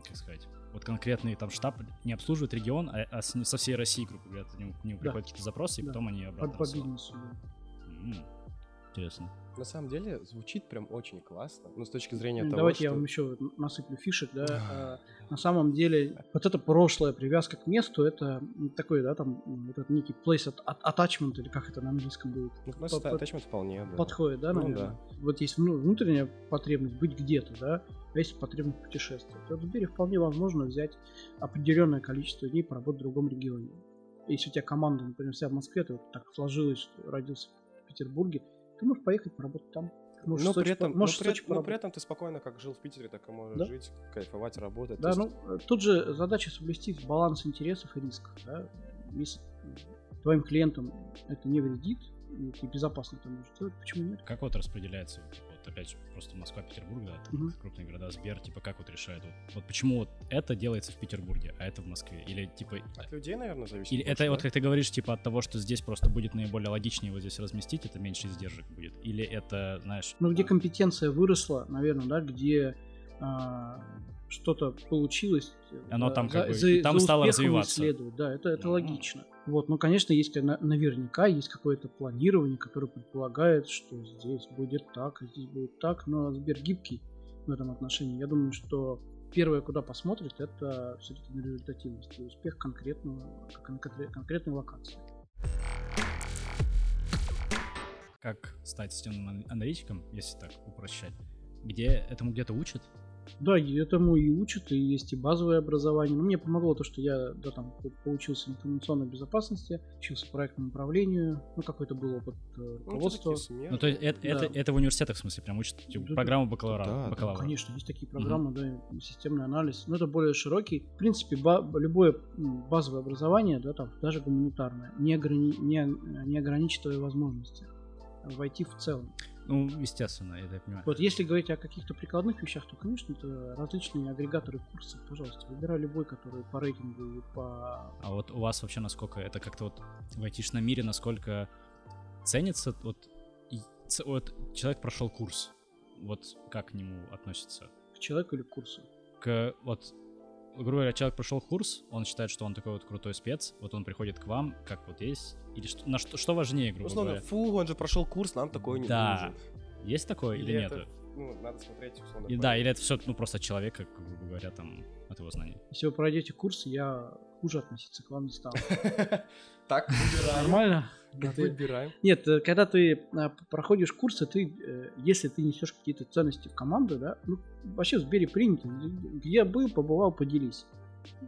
как сказать, вот конкретный там штаб не обслуживает регион, а, а со всей России, грубо говоря, к нему, к нему Да. приходят какие-то запросы, и Да. потом они По, обратно по рассылают. бизнесу, да. М, Интересно. На самом деле звучит прям очень классно. Ну, с точки зрения Ну, того, Давайте я что- вам еще насыплю фишек, да. А, На самом деле, вот эта прошлая привязка к месту, это такой, да, там, этот некий place at- at- attachment, или как это на английском будет, Ну, у нас по- по- attachment вполне, да. подходит, да, Ну, наверное? Вот есть вну- внутренняя потребность быть где-то, да, а есть потребность путешествовать. Вот в Сбере вполне возможно взять определенное количество дней поработать в другом регионе. Если у тебя команда, например, вся в Москве, ты вот так сложилось, что родился в Петербурге, ты можешь поехать поработать там. Можешь но в Сочи при, по- этом, но, можешь в при, Сочи но при этом ты спокойно, как жил в Питере, так и можешь Да. жить, кайфовать, работать. Да, есть- ну, э, тут же задача соблюсти баланс интересов и рисков. Да? Если твоим клиентам это не вредит, и ты безопасно там можешь делать, почему нет? Как вот распределяется, вот, типа, вот опять же, просто Москва, Петербург, да, там Мгм. крупные города, Сбер, типа, как вот решает, вот, вот почему вот это делается в Петербурге, а это в Москве? Или, типа, От людей, наверное, зависит. или больше, это да? вот, как ты говоришь, типа, от того, что здесь просто будет наиболее логичнее вот здесь разместить, это меньше издержек будет? Или это, знаешь... Ну, где а, компетенция выросла, наверное, да, где а, что-то получилось. Оно да, там как за- бы- за- там за стало развиваться. исследовать, Да, это, это Мгм. логично. Вот, ну, конечно, есть на- наверняка есть какое-то планирование, которое предполагает, что здесь будет так, а здесь будет так, но Сбер гибкий в этом отношении. Я думаю, что первое, куда посмотрит, это все-таки на результативность и успех конкретного, конкретной, локации. Как стать системным ан- аналитиком, если так упрощать? Где этому где-то учат? Да, и этому и учат, и есть и базовое образование. Но мне помогло то, что я да, там, по- поучился информационной безопасности, учился проектному управлению, ну, какой-то был опыт э, Ну, руководства. смерть. Ну, то есть это, Да. это, это в университетах, в смысле, прям учат типа, Да, программу бакалавра. да, да, бакалавра. Конечно, есть такие программы, да, и системный анализ, но это более широкий. В принципе, ба- любое базовое образование, да, там, даже гуманитарное, не, ограни- не, не ограничит твои возможности войти в целом. Ну, естественно, это я понимаю. Вот если говорить о каких-то прикладных вещах, то, конечно, это различные агрегаторы курсов. Пожалуйста, выбирай любой, который по рейтингу и по... А вот у вас вообще насколько это как-то вот в айтишном мире, насколько ценится вот, и вот человек прошел курс, вот как к нему относится? к человеку или к курсу. К вот грубо говоря, человек прошел курс, он считает, что он такой вот крутой спец, вот он приходит к вам, как вот есть, или что, на что, что важнее, грубо Условно, говоря? фу, он же прошел курс, нам такой не Да. нужен. Есть такое или, Или нет? это, Ну, надо смотреть, условно. И, по- да, или это все, ну, просто человека, грубо говоря, там, от его знаний. Если вы пройдете курс, я хуже относиться к вам не стану. Так. Нормально? Так, Ты- Выбираем. Нет, э, когда ты проходишь курсы, ты, э, если ты несешь какие-то ценности в команду, да, ну, вообще в Сбере принято, где был, побывал, поделись.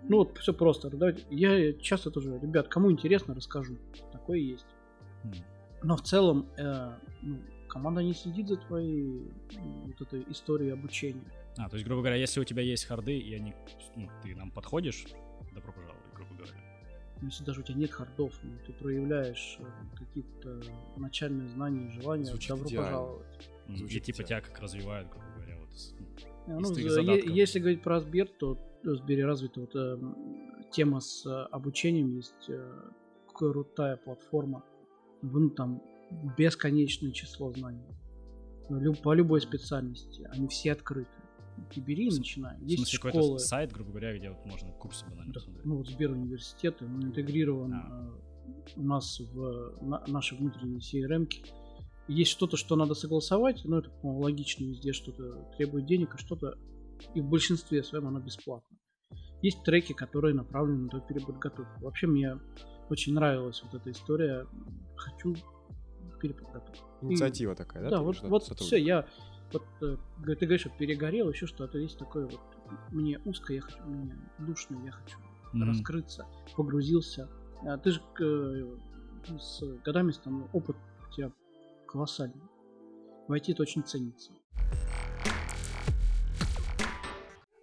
Ну вот все просто. давайте- Я часто тоже, ребят, кому интересно, расскажу. Такое есть. М. Но в целом э, ну, команда не следит за твоей вот этой историей обучения. А, то есть, грубо говоря, если у тебя есть харды, и они, ну, ты нам подходишь, добро пожаловать. Если даже у тебя нет хардов, но ты проявляешь э, какие-то начальные знания и желания, Звучит добро идеально. пожаловать. Звучит И типа идеально. тебя как развивают, грубо говоря, вот. ну, Ну, из твоих за- е- задатков. если говорить про Сбер, то в Сбере развита вот, эм, тема с э, обучением, есть э, крутая платформа, вон там бесконечное число знаний. Ну, люб- по любой специальности, они все открыты. Ты бери и В начинай. В Есть смысле, какой-то школы, сайт, грубо говоря, где вот можно курсы банально да, посмотреть. ну вот Сбер университеты, он интегрирован А. у нас в на- наши внутренние CRM. -ки. Есть что-то, что надо согласовать, но это по-моему, логично везде, что-то требует денег, а что-то и в большинстве своем оно бесплатно. Есть треки, которые направлены на переподготовку. Вообще мне очень нравилась вот эта история. Хочу переподготовку. Инициатива такая, да? Да, вот, вот все, я вот э, ты говоришь, что перегорел, еще что-то есть такое вот. Мне узко, я хочу, мне душно, я хочу Мгм. раскрыться, погрузился. А ты же э, с годами там опыт у тебя колоссальный. Войти это очень ценится.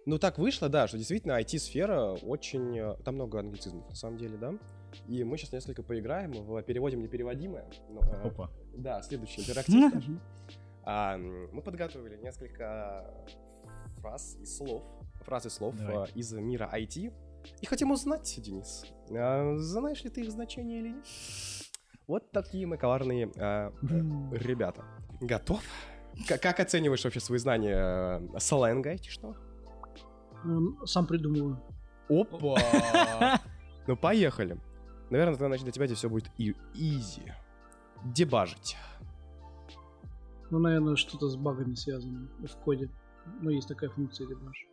Ну, так вышло, да, что действительно IT-сфера очень... э, Там много англицизмов, на самом деле, да? И мы сейчас несколько поиграем в переводим непереводимое. Ну, э, Опа. Да, следующий интерактив. А, мы подготовили несколько фраз и слов, фраз и слов Давай. э, из мира IT. И хотим узнать, Денис, а, знаешь ли ты их значение или нет? Вот такие мы коварные ребята. Готов? Как оцениваешь вообще свои знания э, сленга айтишного? Сам придумываю. Опа! Ну, поехали. Наверное, тогда, значит, для тебя здесь все будет и изи. Дебажить. Ну, наверное, что-то с багами связано в коде. Ну, есть такая функция дебаж.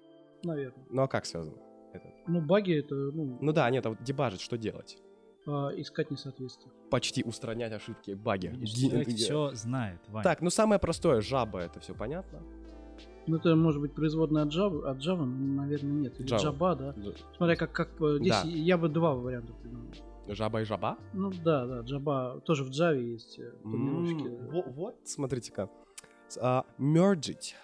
Наверное. Ну, а как связано? это? Ну, баги это, ну, Ну да, нет, а вот дебажить что делать? а, искать несоответствие. Почти устранять ошибки, баги. Видишь, человек все знает, Вань. Так, ну самое простое, жаба, это все понятно? Ну, это может быть производная от Java, от Java наверное, нет. Или Java. Java, да. Смотря как, как э, здесь Да. я бы два варианта придумал. Жаба и жаба? Ну да, да, Java тоже в Java есть э, М, формулировки. во- Вот, смотрите-ка. А, Mergить.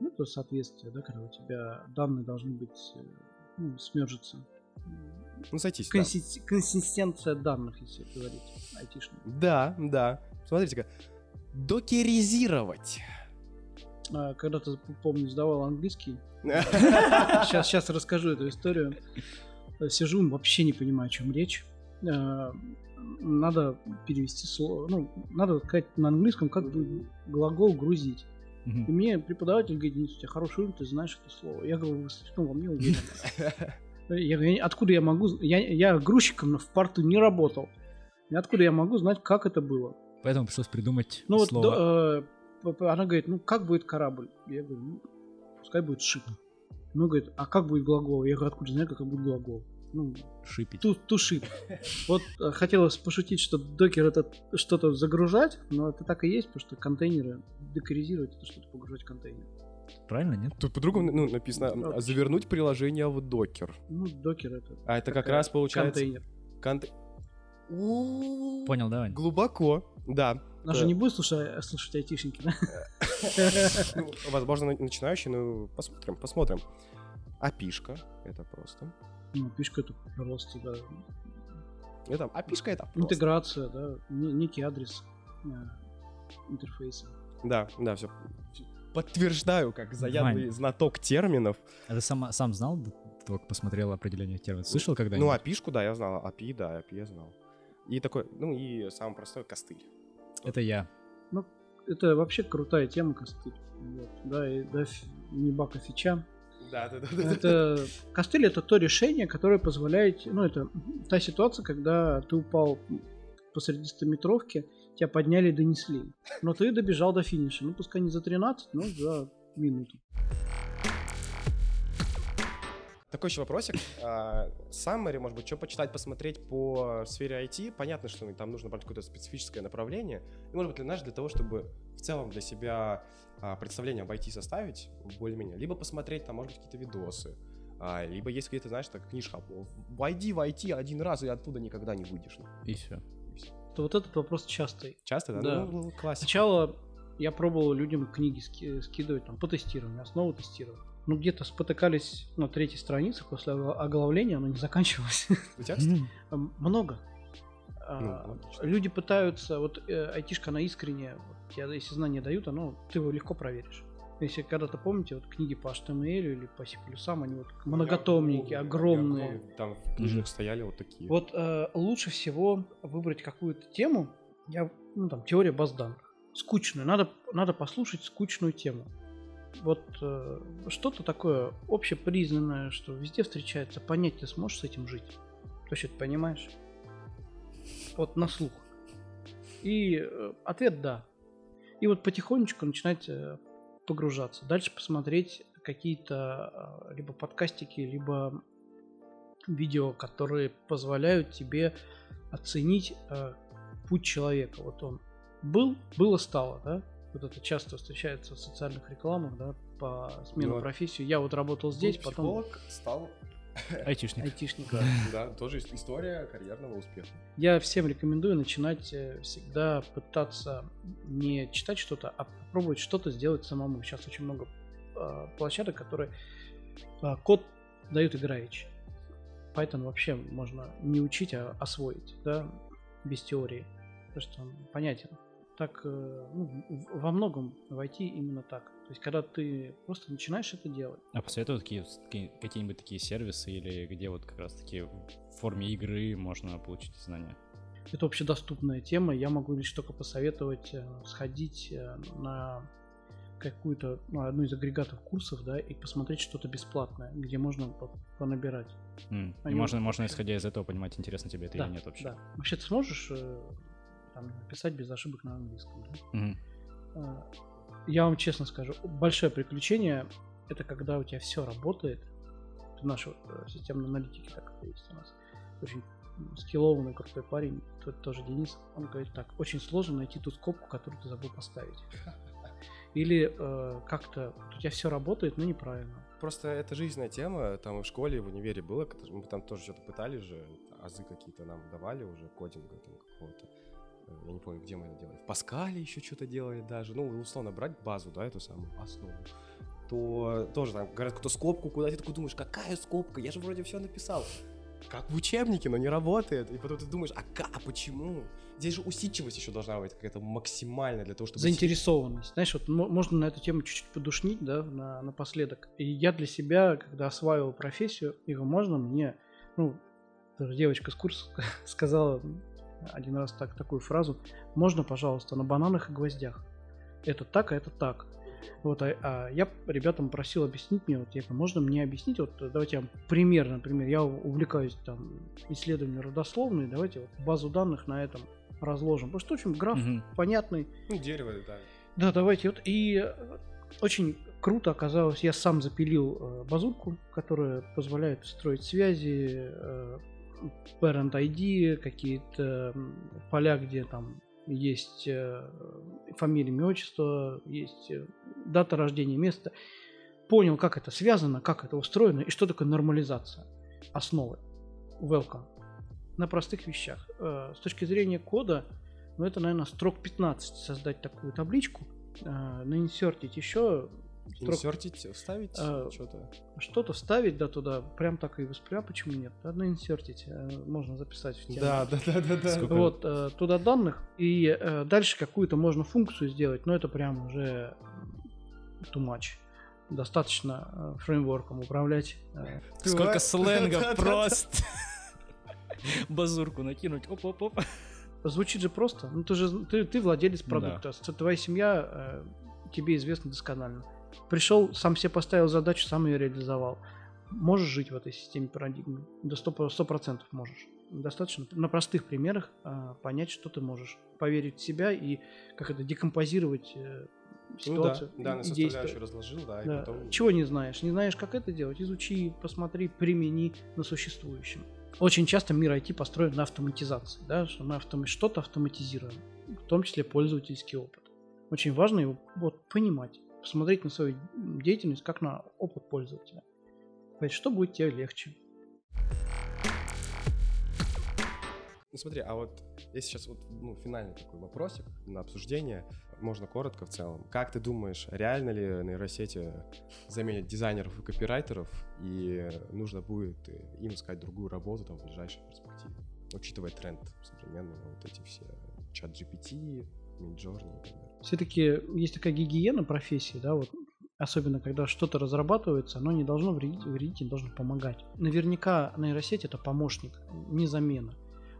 Ну, это соответствие, да, когда у тебя данные должны быть, э, ну, смержиться. Ну, сойтись, да. консистенция данных, если говорить айтишно. Да, да. Смотрите-ка. Докеризировать. А, Когда-то, помню, сдавал английский. Сейчас, сейчас расскажу эту историю. Сижу, вообще не понимаю, о чем речь. А, Надо перевести слово. Ну, надо сказать на английском, как бы глагол грузить. И Мгм. мне преподаватель говорит, Денис, у тебя хороший уровень, ты знаешь это слово. Я говорю, вы слишком во мне уверены. Я говорю, откуда я могу... Я, я грузчиком в порту не работал. И откуда я могу знать, как это было? Поэтому пришлось придумать Ну вот слово. до- э, она говорит, ну как будет корабль? Я говорю, ну, пускай будет шип. Ну, говорит, а как будет глагол? Я говорю, откуда знаю, как будет глагол? Ну, Шипить. ту, тушит. Вот э, хотелось пошутить, что докер это что-то загружать, но это так и есть, потому что контейнеры докеризировать это что-то погружать в контейнер. Правильно, нет? Тут по-другому ну, написано Ну, а, завернуть приложение в докер. Ну, докер это А это как раз получается... контейнер. конте- Понял, давай. Глубоко, да. Нас Да. же не будет слушать, слушать айтишники, да? Ну, возможно, на- начинающий, но посмотрим, посмотрим. Апишка, это просто. Ну, пишка это просто, да. Это, апишка это просто. Интеграция, да, не- некий адрес э, интерфейса. Да, да, все. Подтверждаю, как заядлый знаток терминов. А ты сам, сам знал, как посмотрел определение терминов? Слышал когда-нибудь? Ну, апишку, да, я знал. API, да, API я знал. И такой, ну и самый простой костыль. Это я. Это вообще крутая тема, костыль. Вот, да, и да, не бака фича. Да, да, да. Это костыль это то решение, которое позволяет, ну это та ситуация, когда ты упал посреди стометровки, тебя подняли и донесли, но ты добежал до финиша, ну пускай не за 13, но за минуту. Такой еще вопросик. Summary, может быть, что почитать, посмотреть по сфере IT. Понятно, что там нужно брать какое-то специфическое направление. И, может быть, знаешь, для того, чтобы в целом для себя представление об IT составить более-менее. Либо посмотреть там, может быть, какие-то видосы. а, либо есть какие-то, знаешь, так, книжка. Войди в IT один раз, и оттуда никогда не выйдешь. И все. То вот этот вопрос частый. Часто, да? Да. Ну, классика. Сначала я пробовал людям книги ски- скидывать там, по тестированию, основу тестирования. Ну, где-то спотыкались на третьей странице после оглавления, оно не заканчивалось. У тебя, Много. А, Ну, логично. Люди пытаются, вот э, айтишка, она искренне, тебе, если знания дают, оно, ты его легко проверишь. Если когда-то помните, вот книги по HTML или по C++, они вот многотомники, огромные. Там в книжных стояли вот такие. Вот э, лучше всего выбрать какую-то тему. Я, ну там, теория баз данных. Скучную. Надо, надо послушать скучную тему. Вот э, что-то такое общепризнанное, что везде встречается. Понять ты сможешь с этим жить? Точно ты понимаешь? Вот на слух. И э, ответ да. И вот потихонечку начинать э, погружаться. Дальше посмотреть какие-то э, либо подкастики, либо видео, которые позволяют тебе оценить э, путь человека. Вот он был, было, стало, да? Вот это часто встречается в социальных рекламах, да, по смену Ну, профессии. Я вот работал здесь, Был потом психолог стал Айтишник. айтишник. Да, да, тоже ис- история карьерного успеха. Я всем рекомендую начинать э, всегда пытаться не читать что-то, а попробовать что-то сделать самому. Сейчас очень много э, площадок, которые э, код дают играючи. Python вообще можно не учить, а освоить, да, без теории. Потому что он понятен. Так, э, ну, во многом в IT именно так. То есть, когда ты просто начинаешь это делать, А посоветую такие, какие-нибудь такие сервисы или где вот как раз таки в форме игры можно получить знания? Это общедоступная тема. Я могу лишь только посоветовать э, сходить э, на какую-то ну, одну из агрегатов курсов, да, и посмотреть что-то бесплатное, где можно по- понабирать. И Они можно, вот- можно, исходя из этого, понимать, интересно тебе это да, или нет вообще. да. Вообще ты сможешь э, там, писать без ошибок на английском? да? Э, Я вам честно скажу, большое приключение это когда у тебя все работает. Это Наш вот, э, системный аналитики так это есть у нас. Очень скиллованный, крутой парень, тут тоже Денис, он говорит так, очень сложно найти ту скобку, которую ты забыл поставить. Или э, как-то у тебя все работает, но неправильно. Просто это жизненная тема, там и в школе, и в универе было, мы там тоже что-то пытались же, азы какие-то нам давали уже, кодинга там какого-то. Я не помню, где мы это делали. В Паскале еще что-то делали даже. Ну, условно, брать базу, да, эту самую основу. То тоже там говорят какую-то скобку, куда ты такой думаешь, какая скобка? Я же вроде все написал. как в учебнике, но не работает. И потом ты думаешь, а как, а почему? Здесь же усидчивость еще должна быть какая-то максимальная для того, чтобы... Заинтересованность. Знаешь, вот можно на эту тему чуть-чуть подушнить, да, на, напоследок. И я для себя, когда осваивал профессию, его можно мне, ну, девочка с курса сказала один раз так, такую фразу, можно, пожалуйста, на бананах и гвоздях. Это так, а это так. Вот, а, а я ребятам просил объяснить мне, вот, я можно мне объяснить, вот, давайте я пример, например, я увлекаюсь там исследованием родословной, давайте вот базу данных на этом разложим, потому что очень граф угу. понятный. Ну, дерево, да. Да, давайте, вот, и очень круто оказалось, я сам запилил э, базурку, которая позволяет строить связи, э, parent ID, какие-то поля, где там есть э, фамилия, имя, отчество, есть э, дата рождения, место. Понял, как это связано, как это устроено и что такое нормализация, основы. Welcome. На простых вещах. Э, с точки зрения кода, ну это, наверное, строк 15 создать такую табличку, наинсертить еще Строк... Инсертить, вставить а, что-то? Что-то вставить, да, туда. Прям так и воспрям, почему нет? Одно инсертить. Э, можно записать в тему. Да, да, да, да, да. Сколько... Вот, э, туда данных. И э, дальше какую-то можно функцию сделать, но это прям уже too much. Достаточно фреймворком управлять. Сколько сленга просто. Базурку накинуть. Оп-оп-оп. Звучит же просто. Ну ты же ты, ты владелец продукта. Да. Твоя семья тебе известна досконально. Пришел, сам себе поставил задачу, сам ее реализовал. Можешь жить в этой системе парадигмы? До 100%, можешь. Достаточно на простых примерах а, понять, что ты можешь. Поверить в себя и как это декомпозировать э, ситуацию. Ну, да, да, на составляющую разложил, да, да. потом... Чего не знаешь? Не знаешь, как это делать? Изучи, посмотри, примени на существующем. Очень часто мир IT построен на автоматизации, да, что мы автом... что-то автоматизируем, в том числе пользовательский опыт. Очень важно его вот, понимать посмотреть на свою деятельность как на опыт пользователя. Понять, что будет тебе легче. Ну смотри, а вот если сейчас вот ну, финальный такой вопросик на обсуждение, можно коротко в целом. Как ты думаешь, реально ли нейросети заменят дизайнеров и копирайтеров, и нужно будет им искать другую работу там в ближайшей перспективе, учитывая тренд современный, вот эти все чат GPT, Midjourney далее? все-таки есть такая гигиена профессии, да, вот особенно когда что-то разрабатывается, оно не должно вредить, не должно помогать. Наверняка нейросеть это помощник, не замена.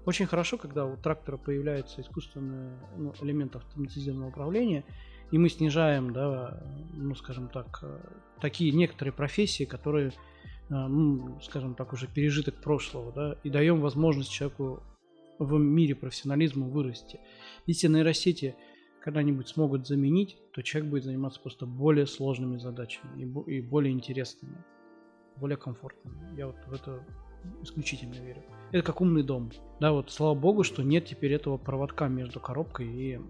Очень хорошо, когда у трактора появляется искусственный ну, элемент автоматизированного управления, и мы снижаем, да, ну, скажем так, э, такие некоторые профессии, которые, э, ну, скажем так, уже пережиток прошлого, да, и даем возможность человеку в мире профессионализма вырасти. Если нейросети когда-нибудь смогут заменить, то человек будет заниматься просто более сложными задачами и, и более интересными, более комфортными. Я вот в это исключительно верю. Это как умный дом. Да, вот слава богу, что нет теперь этого проводка между коробкой и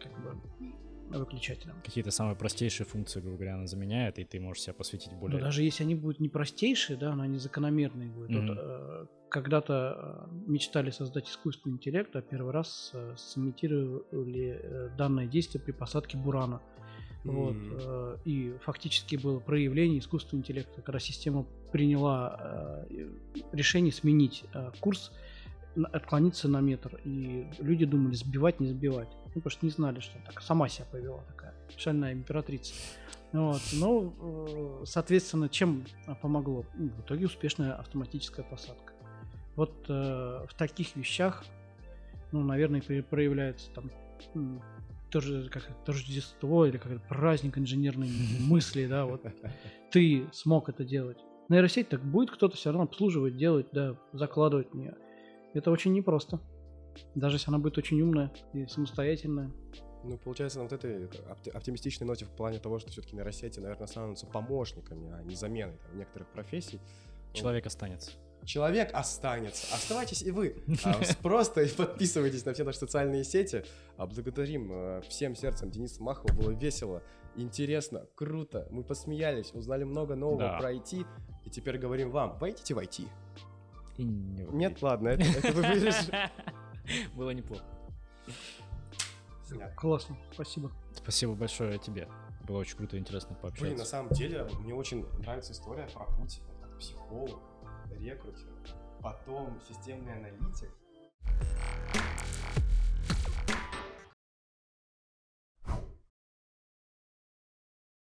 как бы выключателем. Какие-то самые простейшие функции, грубо говоря, она заменяет, и ты можешь себя посвятить более... Но даже если они будут не простейшие, да, но они закономерные будут. Mm-hmm. Вот, когда-то э, мечтали создать искусственный интеллект, а первый раз э, сымитировали э, данное действие при посадке бурана. Вот, и фактически было проявление искусственного интеллекта, когда система приняла решение сменить курс, отклониться на метр, и люди думали, сбивать, не сбивать. Ну, потому что не знали, что так сама себя повела такая шальная императрица. Вот. Но, э, соответственно, чем помогло? Ну, в итоге успешная автоматическая посадка. Вот э, в таких вещах, ну, наверное, проявляется там тоже как торжество или как праздник инженерной мысли, да, вот ты смог это делать. Нейросеть так будет кто-то все равно обслуживать, делать, да, закладывать в нее. Это очень непросто. Даже если она будет очень умная и самостоятельная. Ну, получается, на вот этой оптимистичной ноте в плане того, что все-таки нейросети, наверное, станутся помощниками, а не заменой там, некоторых профессий. Человек останется. Человек останется. Оставайтесь и вы. А, просто подписывайтесь на все наши социальные сети. А благодарим э, всем сердцем Дениса Махова. Было весело, интересно, круто. Мы посмеялись, узнали много нового да. про IT. И теперь говорим вам, войдите в IT. И не Нет, ладно, это, это вы Было неплохо. Классно, спасибо. Спасибо большое тебе. Было очень круто и интересно пообщаться. Блин, на самом деле, мне очень нравится история про путь как психолог, Рекрутер, потом системный аналитик,